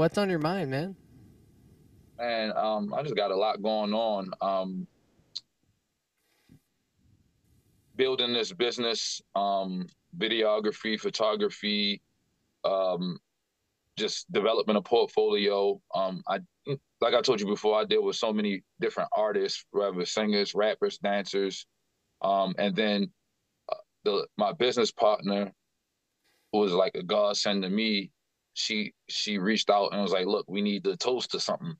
what's on your mind, man? And um, I just got a lot going on. Um, building this business, um, videography, photography, um, just developing a portfolio. Um, I like I told you before, I deal with so many different artists, whether singers, rappers, dancers, um, and then uh, the my business partner who was like a godsend to me. She she reached out and was like, "Look, we need to toast to something."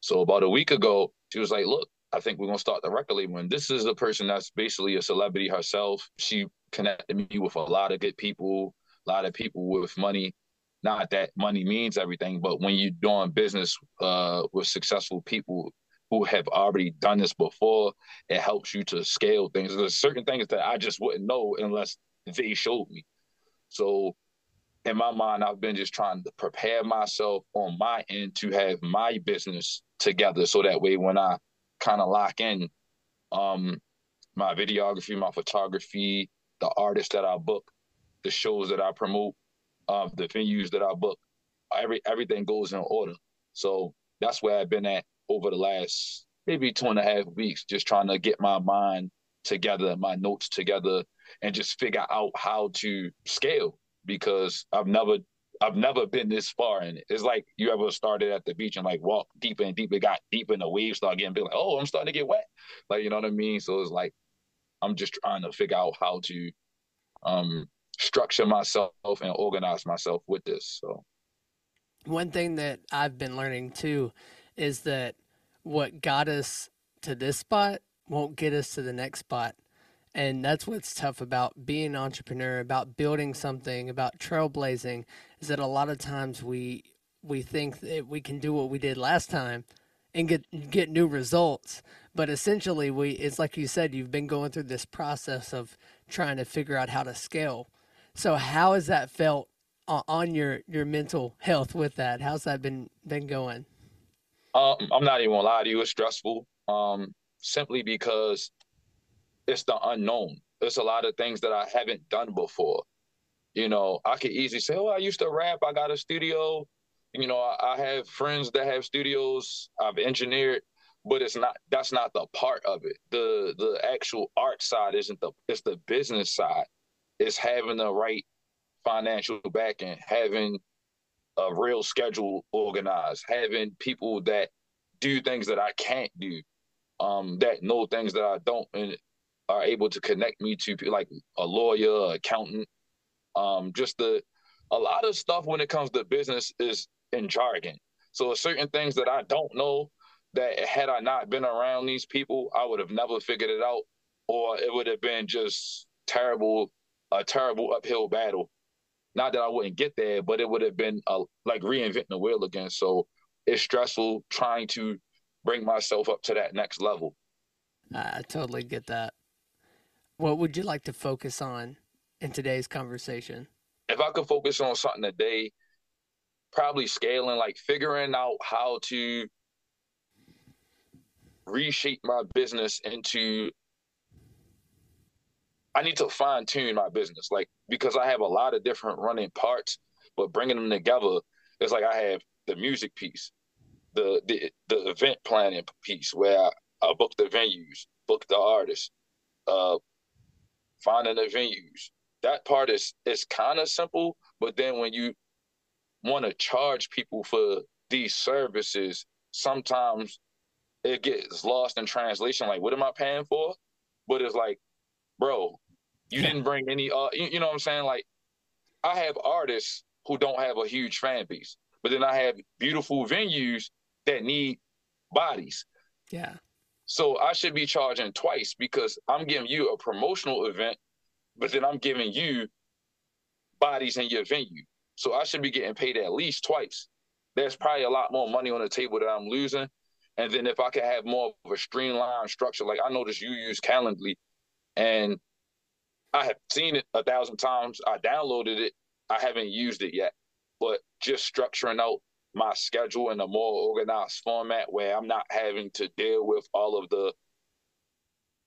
So about a week ago, she was like, "Look, I think we're gonna start the record label." And this is a person that's basically a celebrity herself. She connected me with a lot of good people, a lot of people with money. Not that money means everything, but when you're doing business uh, with successful people who have already done this before, it helps you to scale things. There's certain things that I just wouldn't know unless they showed me. So in my mind, I've been just trying to prepare myself on my end to have my business together so that way when I kind of lock in um, my videography, my photography, the artists that I book, the shows that I promote, uh, the venues that I book, every everything goes in order. So that's where I've been at over the last maybe two and a half weeks, just trying to get my mind together, my notes together, and just figure out how to scale because I've never I've never been this far in it. It's like you ever started at the beach and like walk deeper and deeper, got deeper, and the waves start getting big. Like, oh, I'm starting to get wet. Like, you know what I mean? So it's like I'm just trying to figure out how to um structure myself and organize myself with this. So one thing that I've been learning too is that what got us to this spot won't get us to the next spot. And that's what's tough about being an entrepreneur, about building something, about trailblazing, is that a lot of times we we think that we can do what we did last time and get get new results. But essentially we it's like you said, you've been going through this process of trying to figure out how to scale. So how has that felt on your your mental health with that? How's that been been going? Um, I'm not even gonna lie to you, it's stressful. Um, simply because it's the unknown. There's a lot of things that I haven't done before. You know, I could easily say, "Oh, I used to rap. I got a studio." You know, I, I have friends that have studios. I've engineered, but it's not. That's not the part of it. The the actual art side isn't the. It's the business side. It's having the right financial backing, having a real schedule organized, having people that do things that I can't do, um, that know things that I don't, and are able to connect me to like a lawyer, accountant, um, just the a lot of stuff when it comes to business is in jargon. So certain things that I don't know that had I not been around these people, I would have never figured it out, or it would have been just terrible, a terrible uphill battle. Not that I wouldn't get there, but it would have been a, like reinventing the wheel again. So it's stressful trying to bring myself up to that next level. I totally get that. What would you like to focus on in today's conversation? If I could focus on something today, probably scaling, like figuring out how to reshape my business into I need to fine tune my business, like because I have a lot of different running parts, but bringing them together, it's like I have the music piece, the the, the event planning piece where I, I book the venues, book the artists, uh, finding the venues. That part is is kind of simple, but then when you want to charge people for these services, sometimes it gets lost in translation. Like, what am I paying for? But it's like, bro, you didn't bring any. Uh, you, you know what I'm saying? Like, I have artists who don't have a huge fan base, but then I have beautiful venues that need bodies. Yeah. So I should be charging twice because I'm giving you a promotional event, but then I'm giving you bodies in your venue. So I should be getting paid at least twice. There's probably a lot more money on the table that I'm losing. And then if I could have more of a streamlined structure, like I noticed you use Calendly, and I have seen it a thousand times. I downloaded it. I haven't used it yet. But just structuring out my schedule in a more organized format where I'm not having to deal with all of the,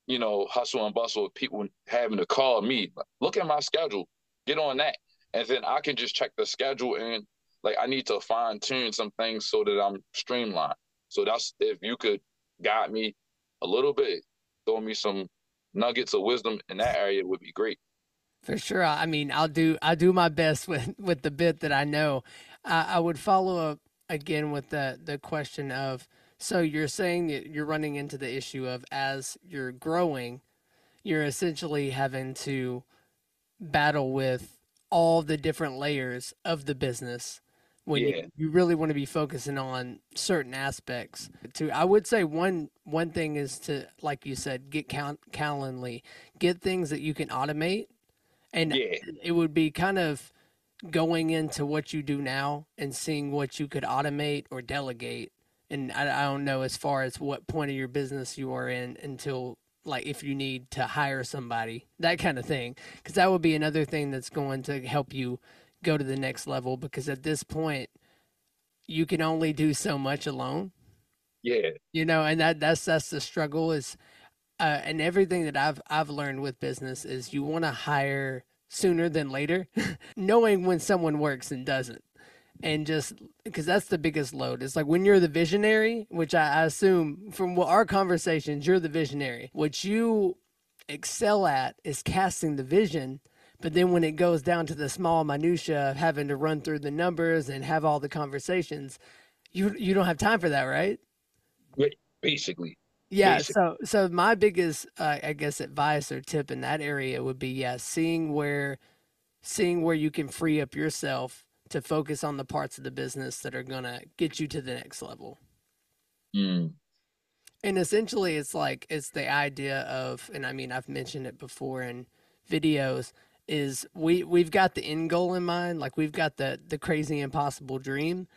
you know, hustle and bustle of people having to call me. Look at my schedule, get on that. And then I can just check the schedule and like I need to fine tune some things so that I'm streamlined. So that's if you could guide me a little bit, throw me some nuggets of wisdom in that area would be great. For sure. I mean, I'll do I do my best with with the bit that I know. Uh, I would follow up again with the the question of so you're saying that you're running into the issue of as you're growing, you're essentially having to battle with all the different layers of the business when yeah. you, you really want to be focusing on certain aspects to i would say one one thing is to like you said get count calendly get things that you can automate and yeah. it would be kind of going into what you do now and seeing what you could automate or delegate. And I, I don't know as far as what point of your business you are in until like if you need to hire somebody that kind of thing. Because that would be another thing that's going to help you go to the next level because at this point you can only do so much alone. Yeah. You know and that that's that's the struggle is uh, and everything that i've i've learned with business is you want to hire sooner than later knowing when someone works and doesn't and just because that's the biggest load it's like when you're the visionary which I, assume from our conversations you're the visionary what you excel at is casting the vision but then when it goes down to the small minutia of having to run through the numbers and have all the conversations, you you don't have time for that, right? Basically. Yeah. Basically. So so my biggest uh, I guess advice or tip in that area would be yeah, seeing where seeing where you can free up yourself to focus on the parts of the business that are gonna get you to the next level. Mm. And essentially, it's like it's the idea of, and I mean, I've mentioned it before in videos is we we've got the end goal in mind like we've got the the crazy impossible dream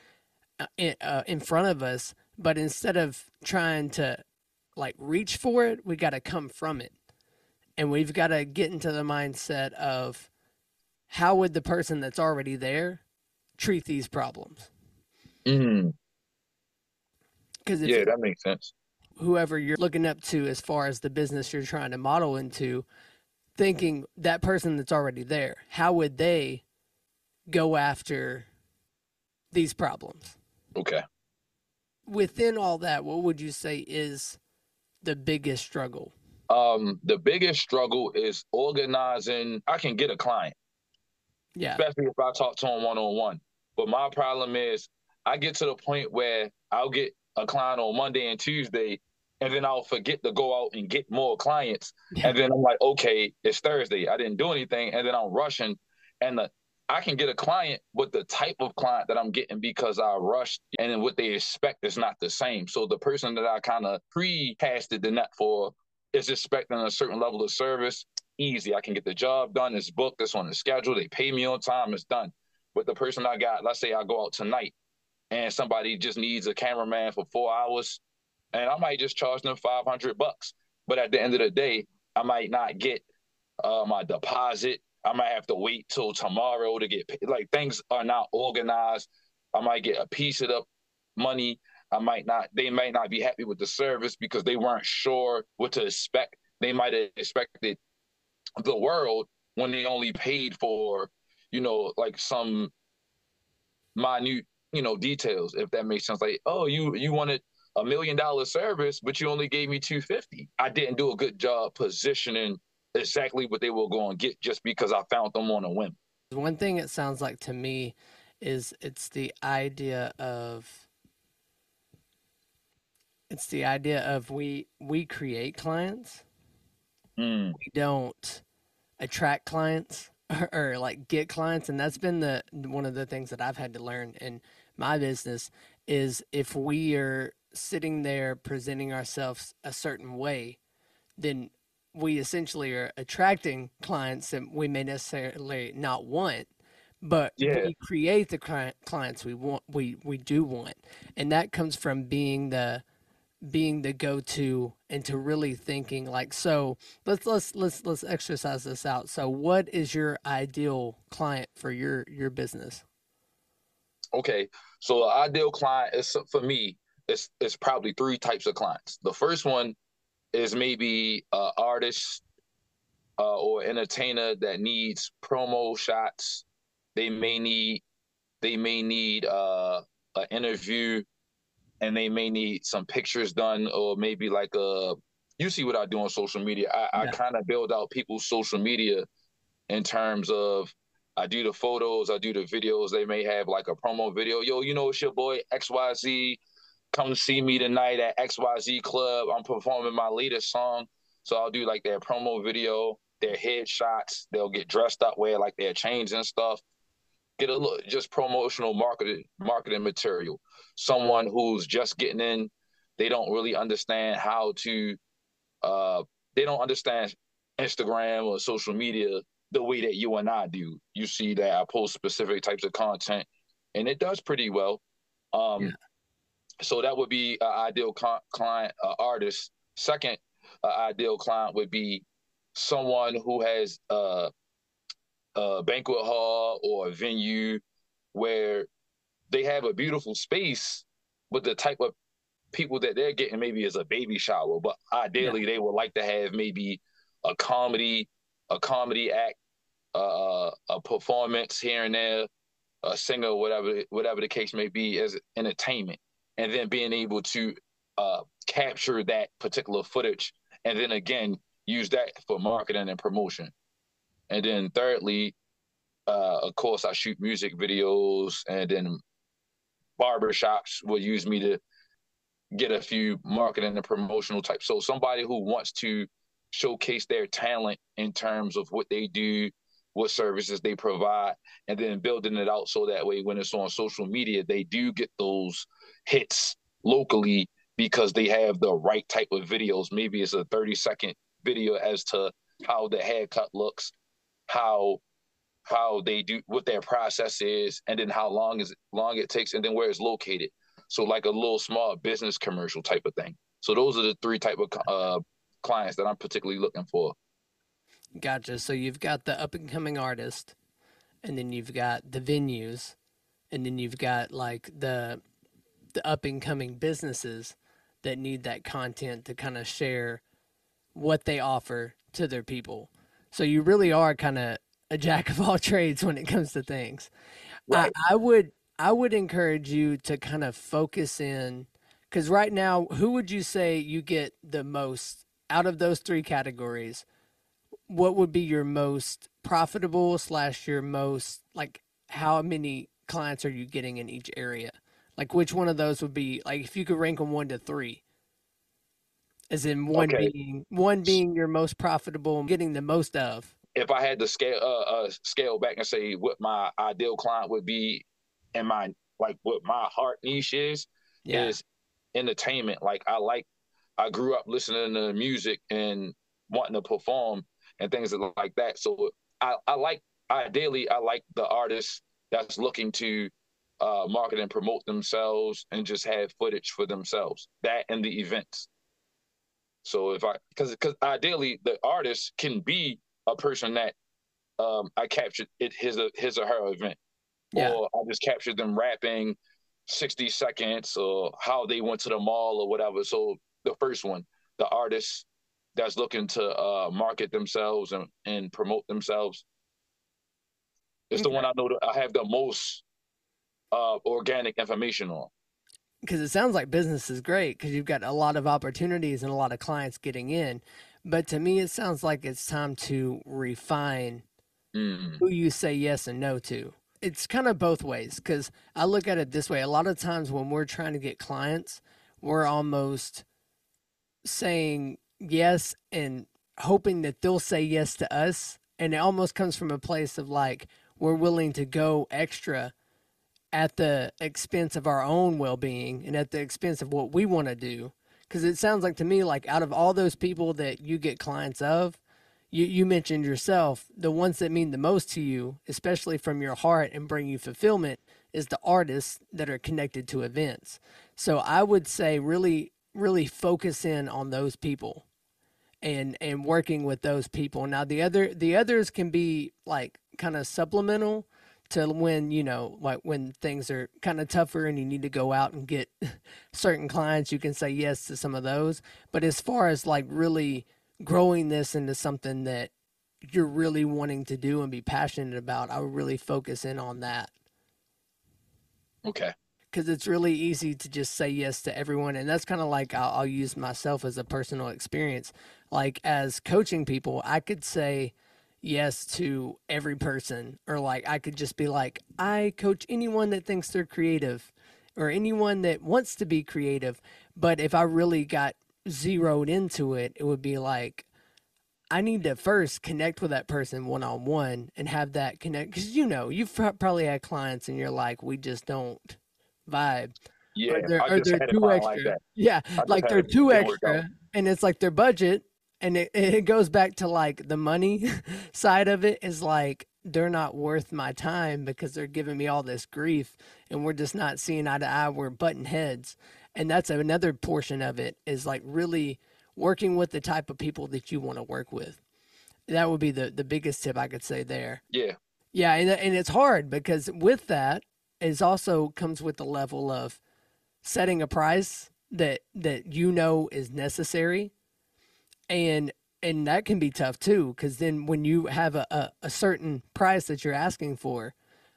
uh, in, uh, in front of us but instead of trying to like reach for it we got to come from it and we've got to get into the mindset of how would the person that's already there treat these problems mm. yeah that makes sense whoever you're looking up to as far as the business you're trying to model into thinking that person that's already there, how would they go after these problems? Okay. Within all that, what would you say is the biggest struggle? Um, the biggest struggle is organizing. I can get a client. Yeah. Especially if I talk to them one on one. But my problem is I get to the point where I'll get a client on Monday and Tuesday and then I'll forget to go out and get more clients. Yeah. And then I'm like, okay, it's Thursday. I didn't do anything. And then I'm rushing. And the, I can get a client, but the type of client that I'm getting because I rushed and what they expect is not the same. So the person that I kind of pre-casted the net for is expecting a certain level of service. Easy. I can get the job done. It's booked. It's on the schedule. They pay me on time. It's done. But the person I got, let's say I go out tonight and somebody just needs a cameraman for four hours and I might just charge them 500 bucks. But at the end of the day, I might not get uh, my deposit. I might have to wait till tomorrow to get paid. Like things are not organized. I might get a piece of the money. I might not, they might not be happy with the service because they weren't sure what to expect. They might have expected the world when they only paid for, you know, like some minute, you know, details, if that makes sense. Like, oh, you you wanted a million dollar service, but you only gave me 250. I didn't do a good job positioning exactly what they were going to get just because I found them on a whim. One thing it sounds like to me is it's the idea of it's the idea of we we create clients. Mm. We don't attract clients or, or like get clients and that's been the one of the things that I've had to learn in my business is if we are sitting there presenting ourselves a certain way, then we essentially are attracting clients that we may necessarily not want but yeah. we create the clients we want we we do want and that comes from being the being the go-to and to really thinking like so let's let's let's let's exercise this out so what is your ideal client for your your business okay so the ideal client is for me it's it's probably three types of clients. The first one is maybe an artist uh, or entertainer that needs promo shots. They may need they may need uh, an interview and they may need some pictures done or maybe like a you see what I do on social media. I, yeah. I kind of build out people's social media in terms of I do the photos, I do the videos. They may have like a promo video. Yo, you know it's your boy XYZ. Come see me tonight at XYZ Club. I'm performing my latest song. So I'll do like their promo video, their headshots. They'll get dressed up, wear like their chains and stuff. Get a look, just promotional marketing marketing material. Someone who's just getting in, they don't really understand how to uh they don't understand Instagram or social media the way that you and I do. You see that I post specific types of content, and it does pretty well. Um, yeah. So that would be an ideal client uh, artist. Second, uh, ideal client would be someone who has uh, a banquet hall or a venue where they have a beautiful space, but the type of people that they're getting maybe is a baby shower. But ideally, yeah. they would like to have maybe a comedy a comedy act, uh, a performance here and there, a singer, whatever whatever the case may be, as entertainment, and then being able to uh, capture that particular footage, and then again use that for marketing and promotion. And then thirdly, uh, of course, I shoot music videos, and then barbershops will use me to get a few marketing and promotional type. So somebody who wants to showcase their talent in terms of what they do, what services they provide, and then building it out so that way when it's on social media, they do get those hits locally because they have the right type of videos. Maybe it's a 30 second video as to how the haircut looks, how how they do what their process is, and then how long is long it takes, and then where it's located. So like a little small business commercial type of thing. So those are the three type of uh, clients that I'm particularly looking for. Gotcha. So you've got the up and coming artist, and then you've got the venues, and then you've got like the the up and coming businesses that need that content to kind of share what they offer to their people. So you really are kind of a jack of all trades when it comes to things. Right. I, I would I would encourage you to kind of focus in because right now, who would you say you get the most out of those three categories, what would be your most profitable slash your most like how many clients are you getting in each area? Like which one of those would be like if you could rank them one to three? As in one okay. being one being your most profitable, getting the most of. If I had to scale uh, uh scale back and say what my ideal client would be, and my like what my heart niche is, yeah. is entertainment. Like I like I grew up listening to music and wanting to perform and things like that. So I, I like ideally I like the artists that's looking to uh, market and promote themselves and just have footage for themselves. That and the events. So if I because because ideally the artist can be a person that um, I captured it his his or her event, yeah. or I just captured them rapping sixty seconds or how they went to the mall or whatever. So the first one, the artist that's looking to uh, market themselves and, and promote themselves. It's okay. the one I know that I have the most uh, organic information on. Because it sounds like business is great because you've got a lot of opportunities and a lot of clients getting in. But to me, it sounds like it's time to refine mm. who you say yes and no to. It's kind of both ways because I look at it this way. A lot of times when we're trying to get clients, we're almost saying yes and hoping that they'll say yes to us. And it almost comes from a place of like, we're willing to go extra at the expense of our own well being and at the expense of what we want to do. Because it sounds like to me, like out of all those people that you get clients of, you, you mentioned yourself, the ones that mean the most to you, especially from your heart and bring you fulfillment, is the artists that are connected to events. So I would say, really really focus in on those people and and working with those people now the other the others can be like kind of supplemental to when you know like when things are kind of tougher and you need to go out and get certain clients you can say yes to some of those but as far as like really growing this into something that you're really wanting to do and be passionate about i would really focus in on that Okay. Because it's really easy to just say yes to everyone. And that's kind of like I'll, I'll use myself as a personal experience. Like, as coaching people, I could say yes to every person, or like I could just be like, I coach anyone that thinks they're creative or anyone that wants to be creative. But if I really got zeroed into it, it would be like, I need to first connect with that person one on one and have that connect. Because you know, you've probably had clients and you're like, we just don't vibe. Yeah, or they're, or they're had a too extra. like yeah, I like they're too it worked out. extra, and it's like their budget, and it it goes back to like the money side of it is like they're not worth my time because they're giving me all this grief, and we're just not seeing eye to eye. We're butting heads, and that's another portion of it is like really working with the type of people that you want to work with. That would be the the biggest tip I could say there. Yeah. Yeah, and and it's hard because with that is also comes with the level of setting a price that that you know is necessary, and and that can be tough too because then when you have a, a, a certain price that you're asking for,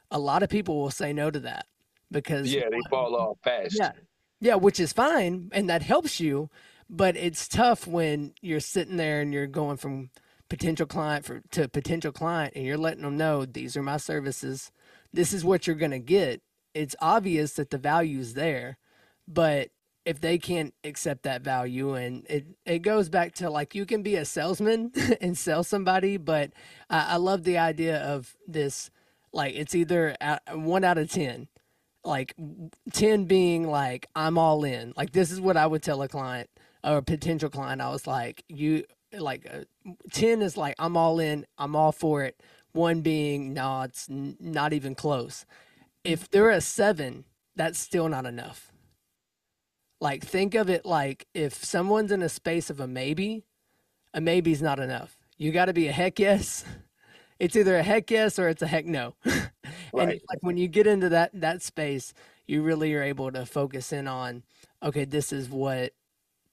a lot of people will say no to that because Yeah, they fall off fast. yeah. Yeah, which is fine and that helps you, but it's tough when you're sitting there and you're going from potential client for, to potential client and you're letting them know these are my services. This is what you're going to get. It's obvious that the value is there, but if they can't accept that value and it, it goes back to like you can be a salesman and sell somebody, but I, I love the idea of this like it's either one out of 10 like 10 being like i'm all in. Like this is what i would tell a client or a potential client. I was like you like uh, 10 is like i'm all in i'm all for it. One being no it's n- not even close. If they're a 7 that's still not enough like think of it like if someone's in a space of a maybe a maybe's not enough. You got to be a heck yes. It's either a heck yes or it's a heck no. And Right. it's like when you get into that that space you really are able to focus in on okay this is what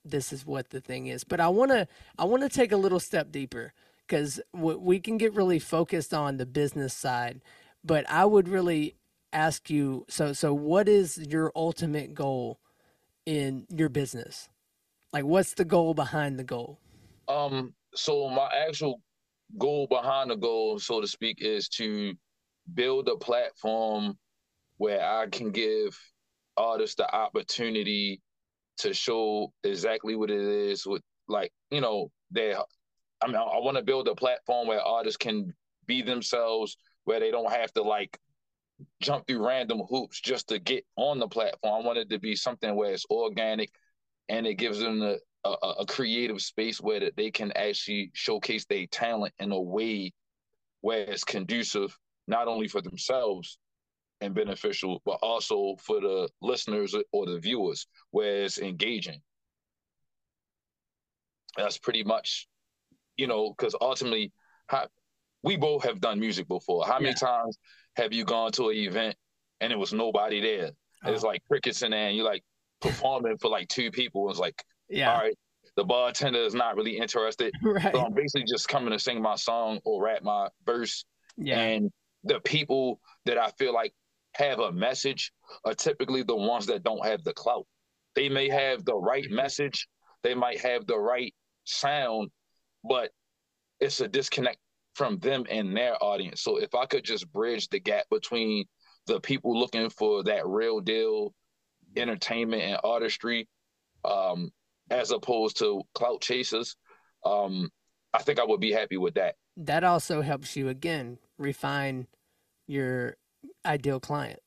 this is what the thing is. But i want to i want to take a little step deeper because w- we can get really focused on the business side. But i would really ask you so so what is your ultimate goal in your business? Like what's the goal behind the goal? Um, so my actual goal behind the goal, so to speak, is to build a platform where I can give artists the opportunity to show exactly what it is with like, you know, they I mean, I want to build a platform where artists can be themselves, where they don't have to like jump through random hoops just to get on the platform. I want it to be something where it's organic and it gives them the, a, a creative space where that they can actually showcase their talent in a way where it's conducive not only for themselves and beneficial, but also for the listeners or the viewers, where it's engaging. That's pretty much, you know, because ultimately, how, we both have done music before. How many times have you gone to an event and it was nobody there? It's Oh. like crickets in there, and you're like performing for like two people. It's like, yeah all right, the bartender is not really interested. right So I'm basically just coming to sing my song or rap my verse. yeah And the people that I feel like have a message are typically the ones that don't have the clout. They may have the right mm-hmm. message, they might have the right sound, but it's a disconnect from them and their audience. So if I could just bridge the gap between the people looking for that real deal entertainment and artistry, um, as opposed to clout chasers, um, I think I would be happy with that. that also helps you again refine your ideal client.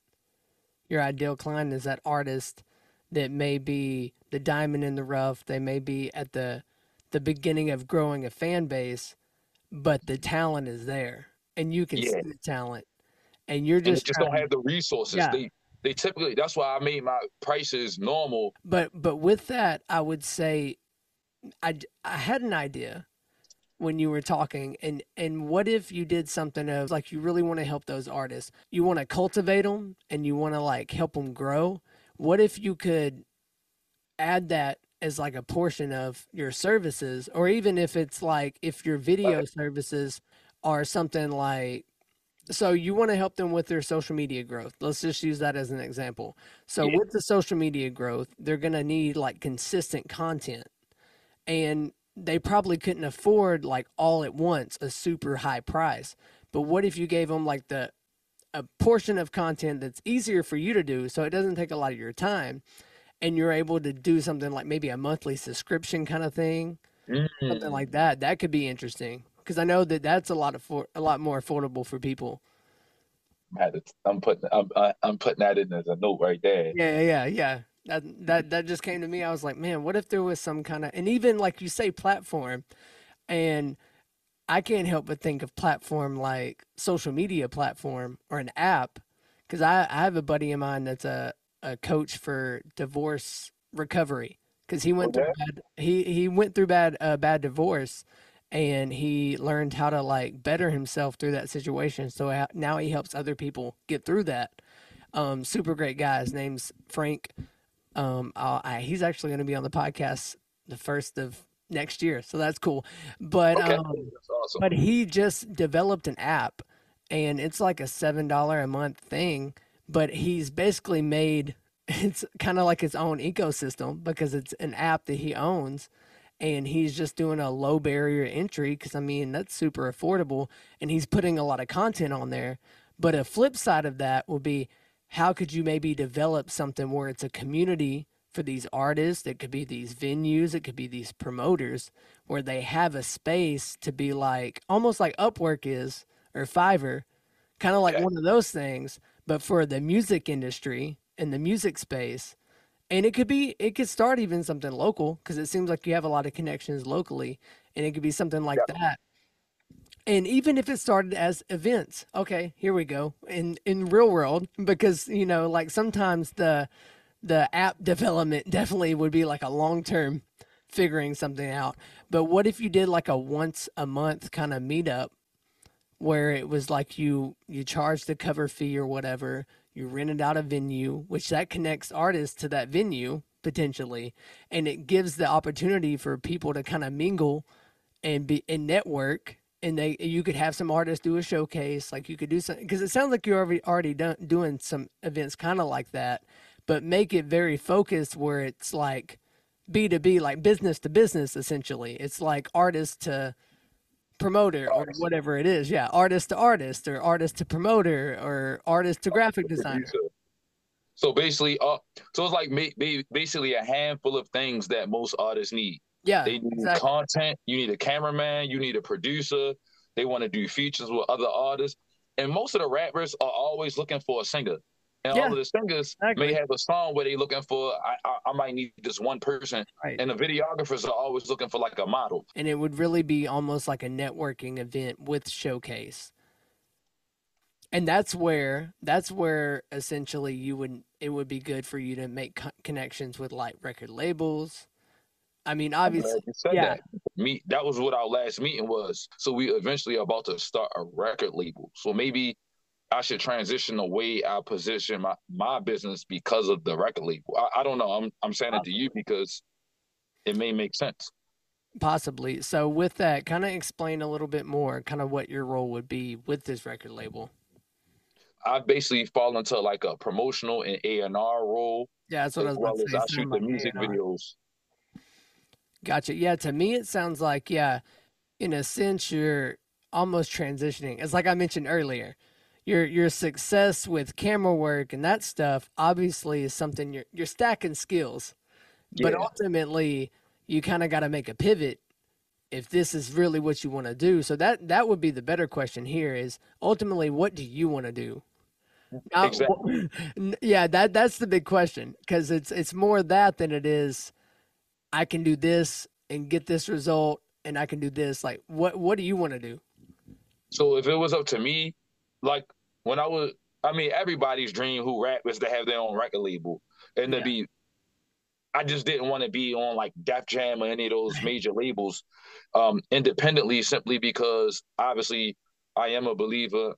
Your ideal client is that artist that may be the diamond in the rough. They may be at the the beginning of growing a fan base, but the talent is there, and you can Yeah. see the talent, and you're and just, just don't to- have the resources. Yeah. They they typically that's why I made my prices normal. But but with that, I would say, I, I had an idea when you were talking, and and what if you did something of like you really want to help those artists, you want to cultivate them, and you want to like help them grow. What if you could add that as like a portion of your services, or even if it's like if your video services are something like so you want to help them with their social media growth. Let's just use that as an example. So yeah. with the social media growth, they're going to need like consistent content. And they probably couldn't afford like all at once a super high price. But what if you gave them like the a portion of content that's easier for you to do so it doesn't take a lot of your time and you're able to do something like maybe a monthly subscription kind of thing, mm. something like that. That could be interesting because I know that that's a lot of for, a lot more affordable for people. I'm putting I'm I'm putting that in as a note right there. Yeah, yeah, yeah. That that that just came to me. I was like, man, what if there was some kind of and even like you say platform, and I can't help but think of platform like social media platform or an app, because I I have a buddy of mine that's a a coach for divorce recovery because he went okay. through bad, he he went through bad uh, bad divorce and he learned how to like better himself through that situation. So now he helps other people get through that. Um, super great guy. His name's Frank. Um, I, he's actually going to be on the podcast the first of next year, so that's cool. But okay. um, awesome. but he just developed an app, and it's like a seven dollar a month thing. But he's basically made it's kind of like his own ecosystem because it's an app that he owns and he's just doing a low barrier entry because I mean that's super affordable and he's putting a lot of content on there. But a flip side of that would be how could you maybe develop something where it's a community for these artists, it could be these venues, it could be these promoters where they have a space to be like almost like Upwork is or Fiverr, kind of like one of those things, but for the music industry and the music space and it could be it could start even something local because it seems like you have a lot of connections locally and it could be something like yeah. that and even if it started as events okay here we go in in real world because you know like sometimes the the app development definitely would be like a long term figuring something out but what if you did like a once a month kind of meetup where it was like you you charged the cover fee or whatever you rented out a venue, which that connects artists to that venue potentially, and it gives the opportunity for people to kind of mingle and be and network. And they, you could have some artists do a showcase, like you could do something because it sounds like you're already already done, doing some events kind of like that, but make it very focused where it's like B to B, like business to business. Essentially, it's like artists to promoter or whatever it is. Yeah, artist to artist or artist to promoter or artist to graphic designer. So basically, uh, so it's like basically a handful of things that most artists need. Yeah, they need exactly. content. You need a cameraman. You need a producer. They want to do features with other artists, and most of the rappers are always looking for a singer. And yeah, all of the singers may have a song where they're looking for, I, I, I might need this one person. Right. And the videographers are always looking for like a model. And it would really be almost like a networking event with Showcase. And that's where, that's where essentially you would, it would be good for you to make co- connections with like record labels. I mean, obviously, yeah. That. Me, that was what our last meeting was. So we eventually are about to start a record label. So maybe I should transition the way I position my, my business because of the record label. I, I don't know. I'm I'm saying it to you because it may make sense. Possibly. So with that, kind of explain a little bit more, kind of what your role would be with this record label. I basically fall into like a promotional and A and R role. Yeah, that's what I was well about to say. I shoot the music A&R. videos. Gotcha. Yeah, to me it sounds like yeah, in a sense you're almost transitioning. It's like I mentioned earlier your your success with camera work and that stuff obviously is something you're you're stacking skills. Yeah. But ultimately you kind of got to make a pivot if this is really what you want to do. So that that would be the better question here is ultimately what do you want to do? Exactly. yeah, that that's the big question because it's it's more that than it is I can do this and get this result and I can do this like what what do you want to do? So if it was up to me, like when I was, I mean, everybody's dream who rap is to have their own record label and to be. I just didn't want to be on like Def Jam or any of those major labels um, independently, simply because obviously I am a believer,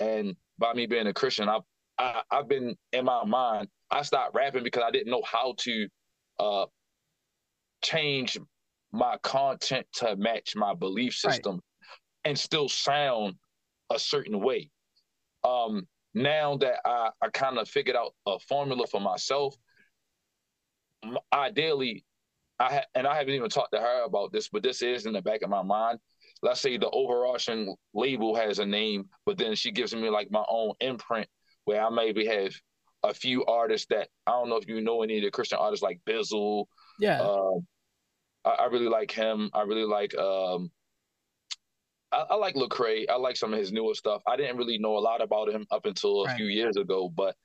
and by me being a Christian, I've I, i have been in my mind. I stopped rapping because I didn't know how to uh, change my content to match my belief system right. and still sound a certain way. Um, now that I, I kind of figured out a formula for myself, ideally, I ha- and I haven't even talked to her about this, but this is in the back of my mind. Let's say the overarching label has a name, but then she gives me like my own imprint where I maybe have a few artists that I don't know if you know any of the Christian artists like Bizzle. Yeah. Uh, I, I, really like him. I really like um I, I, like Lecrae. I like some of his newer stuff. I didn't really know a lot about him up until a right. few years ago, but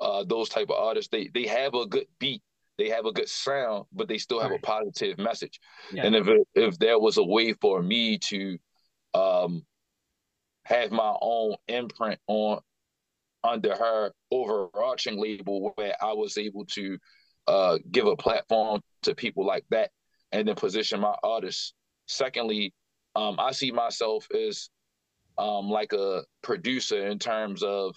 uh, those type of artists, they they have a good beat, they have a good sound, but they still have right. a positive message. Yeah. And if if there was a way for me to um, have my own imprint on under her overarching label, where I was able to uh, give a platform to people like that, and then position my artists. Secondly, um, I see myself as um, like a producer in terms of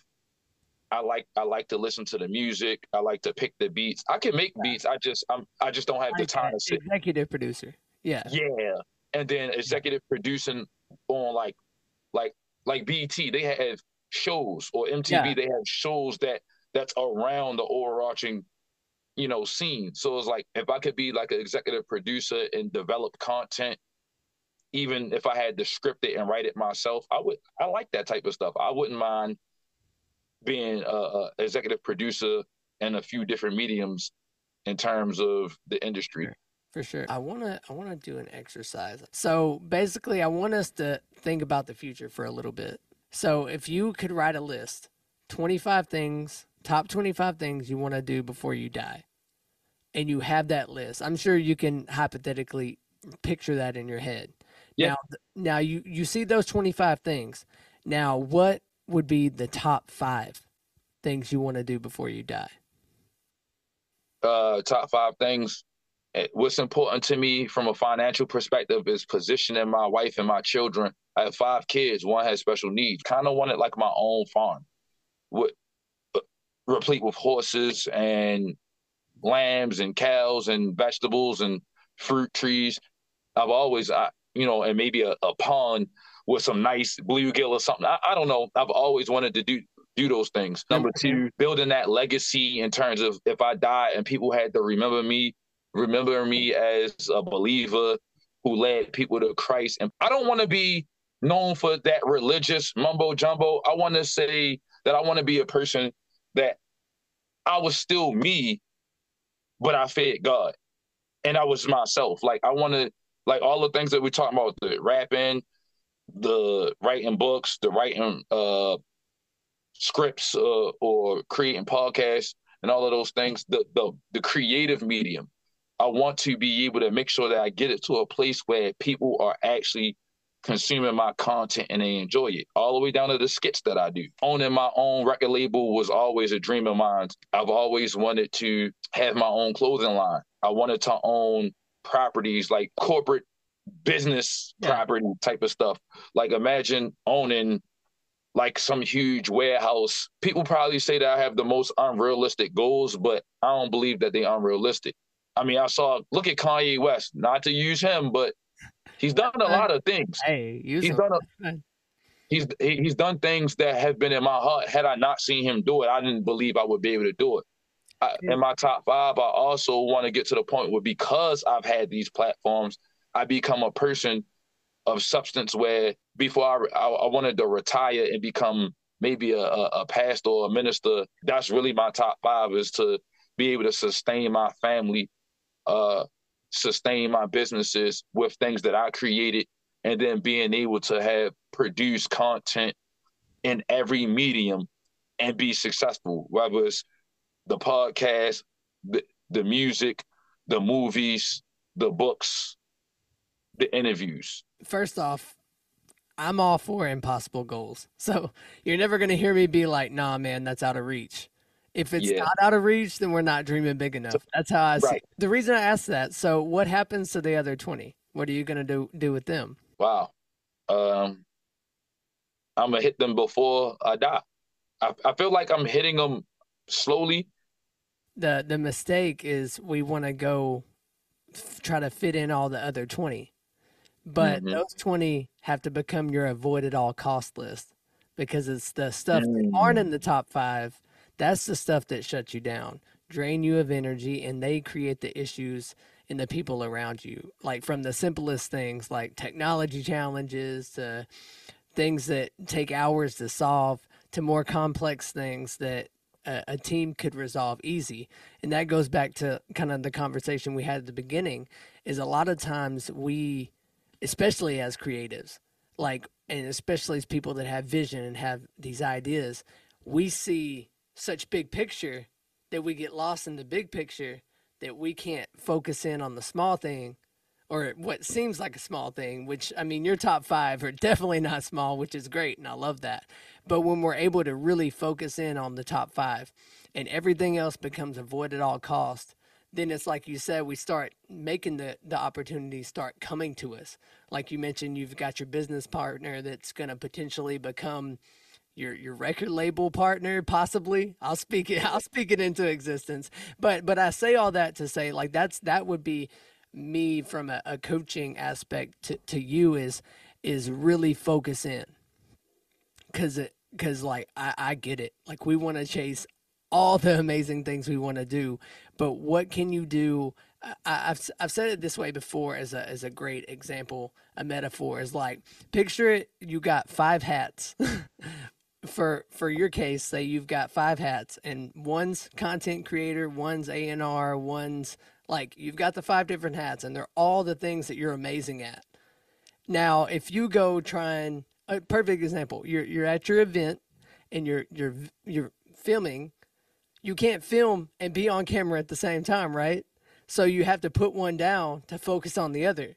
I like I like to listen to the music. I like to pick the beats. I can make beats. I just I'm I just don't have the time to sit. Executive producer. Yeah. Yeah. And then executive producing on like like like BET, they have shows or MTV, yeah. they have shows that that's around the overarching, you know, scene. So it's like if I could be like an executive producer and develop content even if I had to script it and write it myself, I would I like that type of stuff. I wouldn't mind being a, a executive producer in a few different mediums in terms of the industry. For sure. I want to I want to do an exercise. So basically I want us to think about the future for a little bit. So if you could write a list, 25 things, top 25 things you want to do before you die. And you have that list. I'm sure you can hypothetically picture that in your head. Yeah. Now, now you you see those 25 things. Now, what would be the top 5 things you want to do before you die? Uh top 5 things eh, what's important to me from a financial perspective is positioning my wife and my children. I have five kids. One has special needs. Kind of want it like my own farm, with uh, replete with horses and lambs and cows and vegetables and fruit trees. I've always I, you know, and maybe a, a pond with some nice bluegill or something. I, I don't know. I've always wanted to do do those things. Number two, building that legacy in terms of if I die and people had to remember me, remember me as a believer who led people to Christ. And I don't want to be known for that religious mumbo jumbo. I want to say that I want to be a person that I was still me, but I fed God and I was myself. Like I want to like all the things that we're talking about the rapping the writing books the writing uh scripts uh, or creating podcasts and all of those things the, the the creative medium. I want to be able to make sure that i get it to a place where people are actually consuming my content and they enjoy it. All the way down to the skits that i do. Owning my own record label was always a dream of mine. I've always wanted to have my own clothing line. I wanted to own properties like corporate business yeah. property type of stuff. Like imagine owning like some huge warehouse. People probably say that I have the most unrealistic goals, but I don't believe that they're unrealistic. I mean, I saw look at Kanye West, not to use him, but he's done a lot of things. Hey, he's done a, he's he's done things that have been in my heart. Had I not seen him do it, I didn't believe I would be able to do it in my top five, I also want to get to the point where because I've had these platforms, I become a person of substance where before I, I, I wanted to retire and become maybe a, a, a pastor or a minister, that's really my top five is to be able to sustain my family, uh, sustain my businesses with things that I created, and then being able to have produce content in every medium and be successful, whether it's the podcast, the, the music, the movies, the books, the interviews. First off, I'm all for impossible goals. So you're never going to hear me be like, nah, man, that's out of reach. If it's yeah. not out of reach, then we're not dreaming big enough. That's how I right. see The reason I asked that, so what happens to the other 20? What are you going to do do with them? Wow. Um, I'm going to hit them before I die. I, I feel like I'm hitting them slowly the the mistake is we want to go f- try to fit in all the other 20 but mm-hmm. those 20 have to become your avoid at all cost list because it's the stuff that aren't in the top five. That's the stuff that shuts you down, drain you of energy, and they create the issues in the people around you. Like from the simplest things like technology challenges to things that take hours to solve to more complex things that a, a, team could resolve easy. And that goes back to kind of the conversation we had at the beginning is a lot of times we, especially as creatives, like, and especially as people that have vision and have these ideas, we see such big picture that we get lost in the big picture that we can't focus in on the small thing or what seems like a small thing, which I mean, your top five are definitely not small, which is great. And I love that. But when we're able to really focus in on the top five and everything else becomes avoid at all cost, then it's like you said, we start making the, the opportunities start coming to us. Like you mentioned, you've got your business partner that's going to potentially become your your record label partner possibly i'll speak it i'll speak it into existence but but i say all that to say like that's that would be me from a, a coaching aspect to, to you is is really focus in. Because it because like I, I get it. Like we want to chase all the amazing things we want to do but what can you do? I, have I've said it this way before as a as a great example a metaphor is like picture it you got five hats. For for your case say you've got five hats and one's content creator one's A&R one's like you've got the five different hats and they're all the things that you're amazing at. Now, if you go try and a perfect example, you're you're at your event and you're you're you're filming, you can't film and be on camera at the same time, right? So you have to put one down to focus on the other.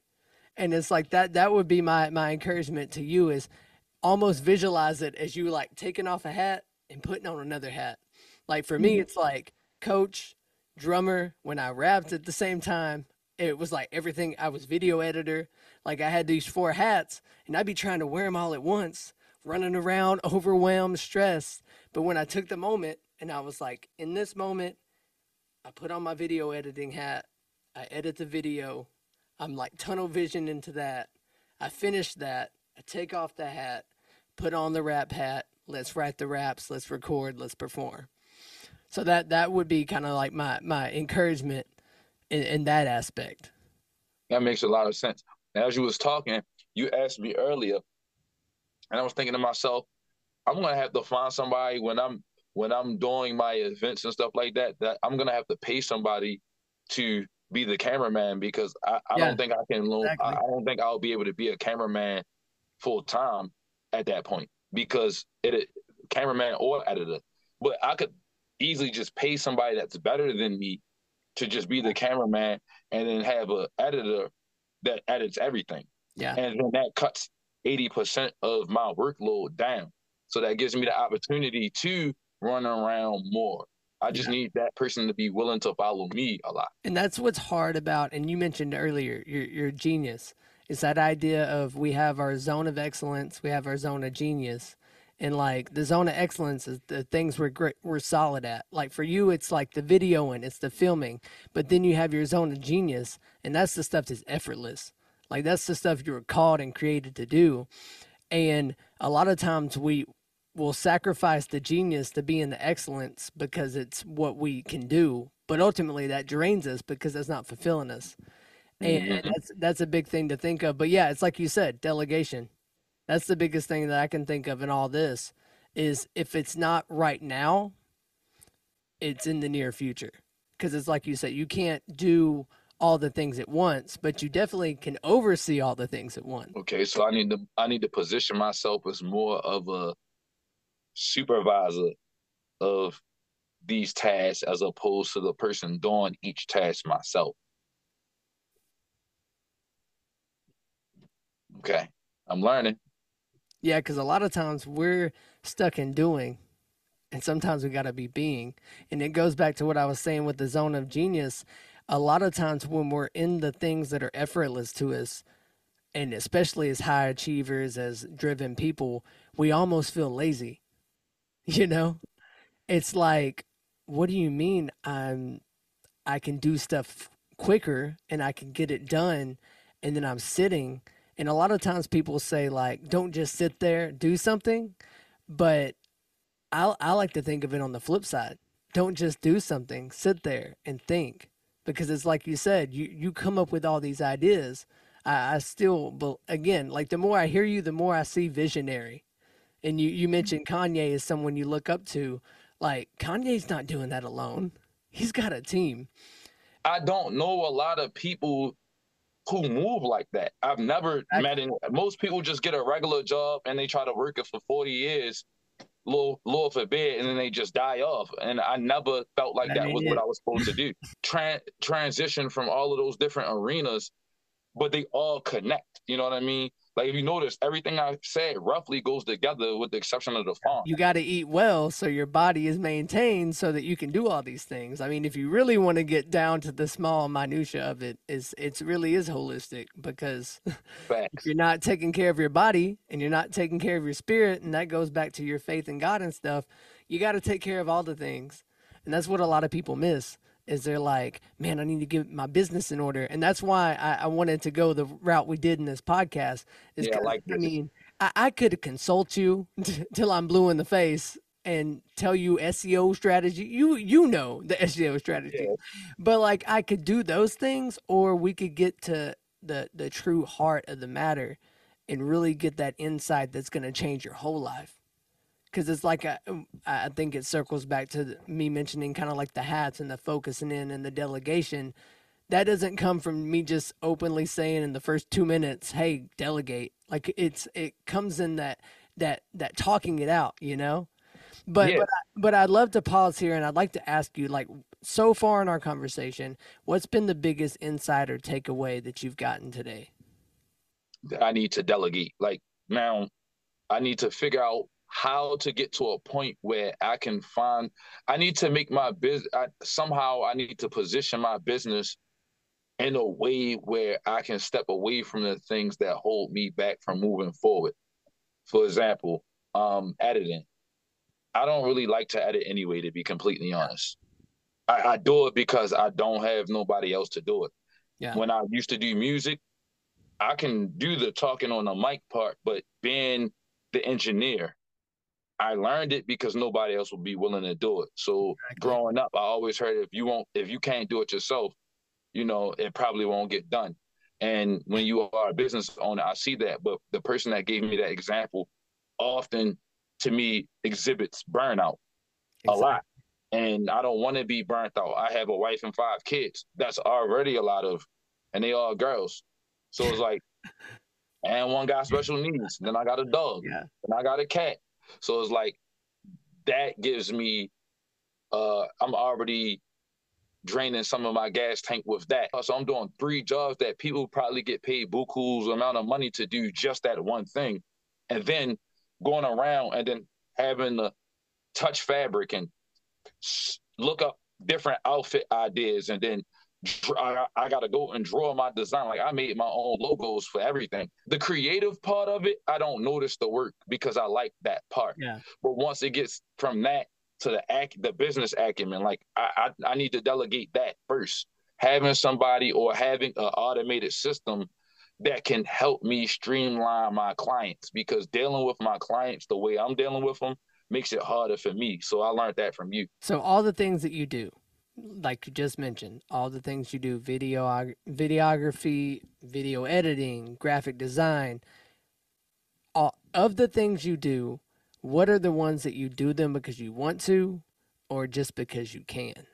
And it's like that that would be my my encouragement to you is almost visualize it as you like taking off a hat and putting on another hat. Like for me, mm-hmm. it's like coach, drummer, when I rapped at the same time, it was like everything. I was video editor. Like I had these four hats, and I'd be trying to wear them all at once, running around, overwhelmed, stressed. But when I took the moment and I was like, in this moment, I put on my video editing hat. I edit the video. I'm like tunnel vision into that. I finish that. I take off the hat, put on the rap hat. Let's write the raps. Let's record. Let's perform. So that that would be kind of like my my encouragement in, in that aspect. That makes a lot of sense. As you was talking, you asked me earlier, and I was thinking to myself, I'm gonna have to find somebody when I'm when I'm doing my events and stuff like that. That I'm gonna have to pay somebody to be the cameraman because I, I yeah, don't think I can. Exactly. I, I don't think I'll be able to be a cameraman full time at that point because it cameraman or editor. But I could easily just pay somebody that's better than me to just be the cameraman and then have a editor that edits everything. Yeah. And then that cuts 80% of my workload down. So that gives me the opportunity to run around more. I just yeah. need that person to be willing to follow me a lot. And that's what's hard about and you mentioned earlier, you're genius. It's that idea of we have our zone of excellence, we have our zone of genius and like the zone of excellence is the things we're great, we're solid at. Like for you, it's like the videoing, it's the filming, but then you have your zone of genius, and that's the stuff that's effortless. Like that's the stuff you were called and created to do, and a lot of times we will sacrifice the genius to be in the excellence because it's what we can do, but ultimately that drains us because that's not fulfilling us. And mm-hmm. that's that's a big thing to think of. But yeah, it's like you said, delegation that's the biggest thing that I can think of in all this is if it's not right now, it's in the near future. Because it's like you said, you can't do all the things at once, but you definitely can oversee all the things at once. Okay, so I need to I need to position myself as more of a supervisor of these tasks as opposed to the person doing each task myself. Okay, I'm learning. Yeah, because a lot of times we're stuck in doing, and sometimes we got to be being. And it goes back to what I was saying with the zone of genius. A lot of times when we're in the things that are effortless to us, and especially as high achievers, as driven people, we almost feel lazy. You know, it's like, what do you mean I'm I can do stuff quicker and I can get it done, and then I'm sitting and a lot of times people say like, don't just sit there, do something. But I I like to think of it on the flip side. Don't just do something. Sit there and think because it's like you said. You you come up with all these ideas. I, I still, again, like the more I hear you, the more I see visionary. And you you mentioned Kanye is someone you look up to. Like Kanye's not doing that alone. He's got a team. I don't know a lot of people who move like that. I've never I, met. Most people just get a regular job and they try to work it for forty years, Lord, Lord forbid, and then they just die off. And I never felt like that, was what I was supposed to do. Tran- transition from all of those different arenas, but they all connect. You know what I mean? Like if you notice, everything I said roughly goes together with the exception of the font. You got to eat well so your body is maintained so that you can do all these things. I mean, if you really want to get down to the small minutia of it, is it's really is holistic because if you're not taking care of your body and you're not taking care of your spirit, and that goes back to your faith in God and stuff, you got to take care of all the things, and that's what a lot of people miss is they're like, man, I need to get my business in order, and that's why I, I wanted to go the route we did in this podcast. Is yeah, I, like I mean, I, I could consult you till I'm blue in the face and tell you SEO strategy. You you know the SEO strategy, yeah. but like I could do those things, or we could get to the the true heart of the matter and really get that insight that's going to change your whole life because it's like a, um, I think it circles back to me mentioning kind of like the hats and the focusing in and the delegation. That doesn't come from me just openly saying in the first two minutes, "Hey, delegate." Like it's it comes in that that that talking it out, you know. But yeah. but I, but I'd love to pause here and I'd like to ask you, like, so far in our conversation, what's been the biggest insight or takeaway that you've gotten today? That I need to delegate. Like now, I need to figure out how to get to a point where I can find I need to make my business somehow I need to position my business in a way where I can step away from the things that hold me back from moving forward. For example, um, editing. I don't really like to edit anyway, to be completely honest. I, I do it because I don't have nobody else to do it. Yeah. When I used to do music, I can do the talking on the mic part, but being the engineer, I learned it because nobody else would be willing to do it. So exactly. growing up, I always heard if you won't, if you can't do it yourself, you know, it probably won't get done. And when you are a business owner, I see that. But the person that gave me that example often to me exhibits burnout exactly. a lot. And I don't want to be burnt out. I have a wife and five kids. That's already a lot of, and they all girls. So it's like, and one got special needs. Then I got a dog. Yeah. And I got a cat. So it's like that gives me uh I'm already draining some of my gas tank with that. So I'm doing three jobs that people probably get paid buku's amount of money to do just that one thing. And then going around and then having to touch fabric and look up different outfit ideas and then I, I got to go and draw my design. Like I made my own logos for everything. The creative part of it, I don't notice the work because I like that part. Yeah. But once it gets from that to the act, the business acumen, like I, I, I need to delegate that first. Having somebody or having an automated system that can help me streamline my clients because dealing with my clients the way I'm dealing with them makes it harder for me. So I learned that from you. So all the things that you do, like you just mentioned, all the things you do video videography, video editing, graphic design. All of the things you do, what are the ones that you do them because you want to or just because you can?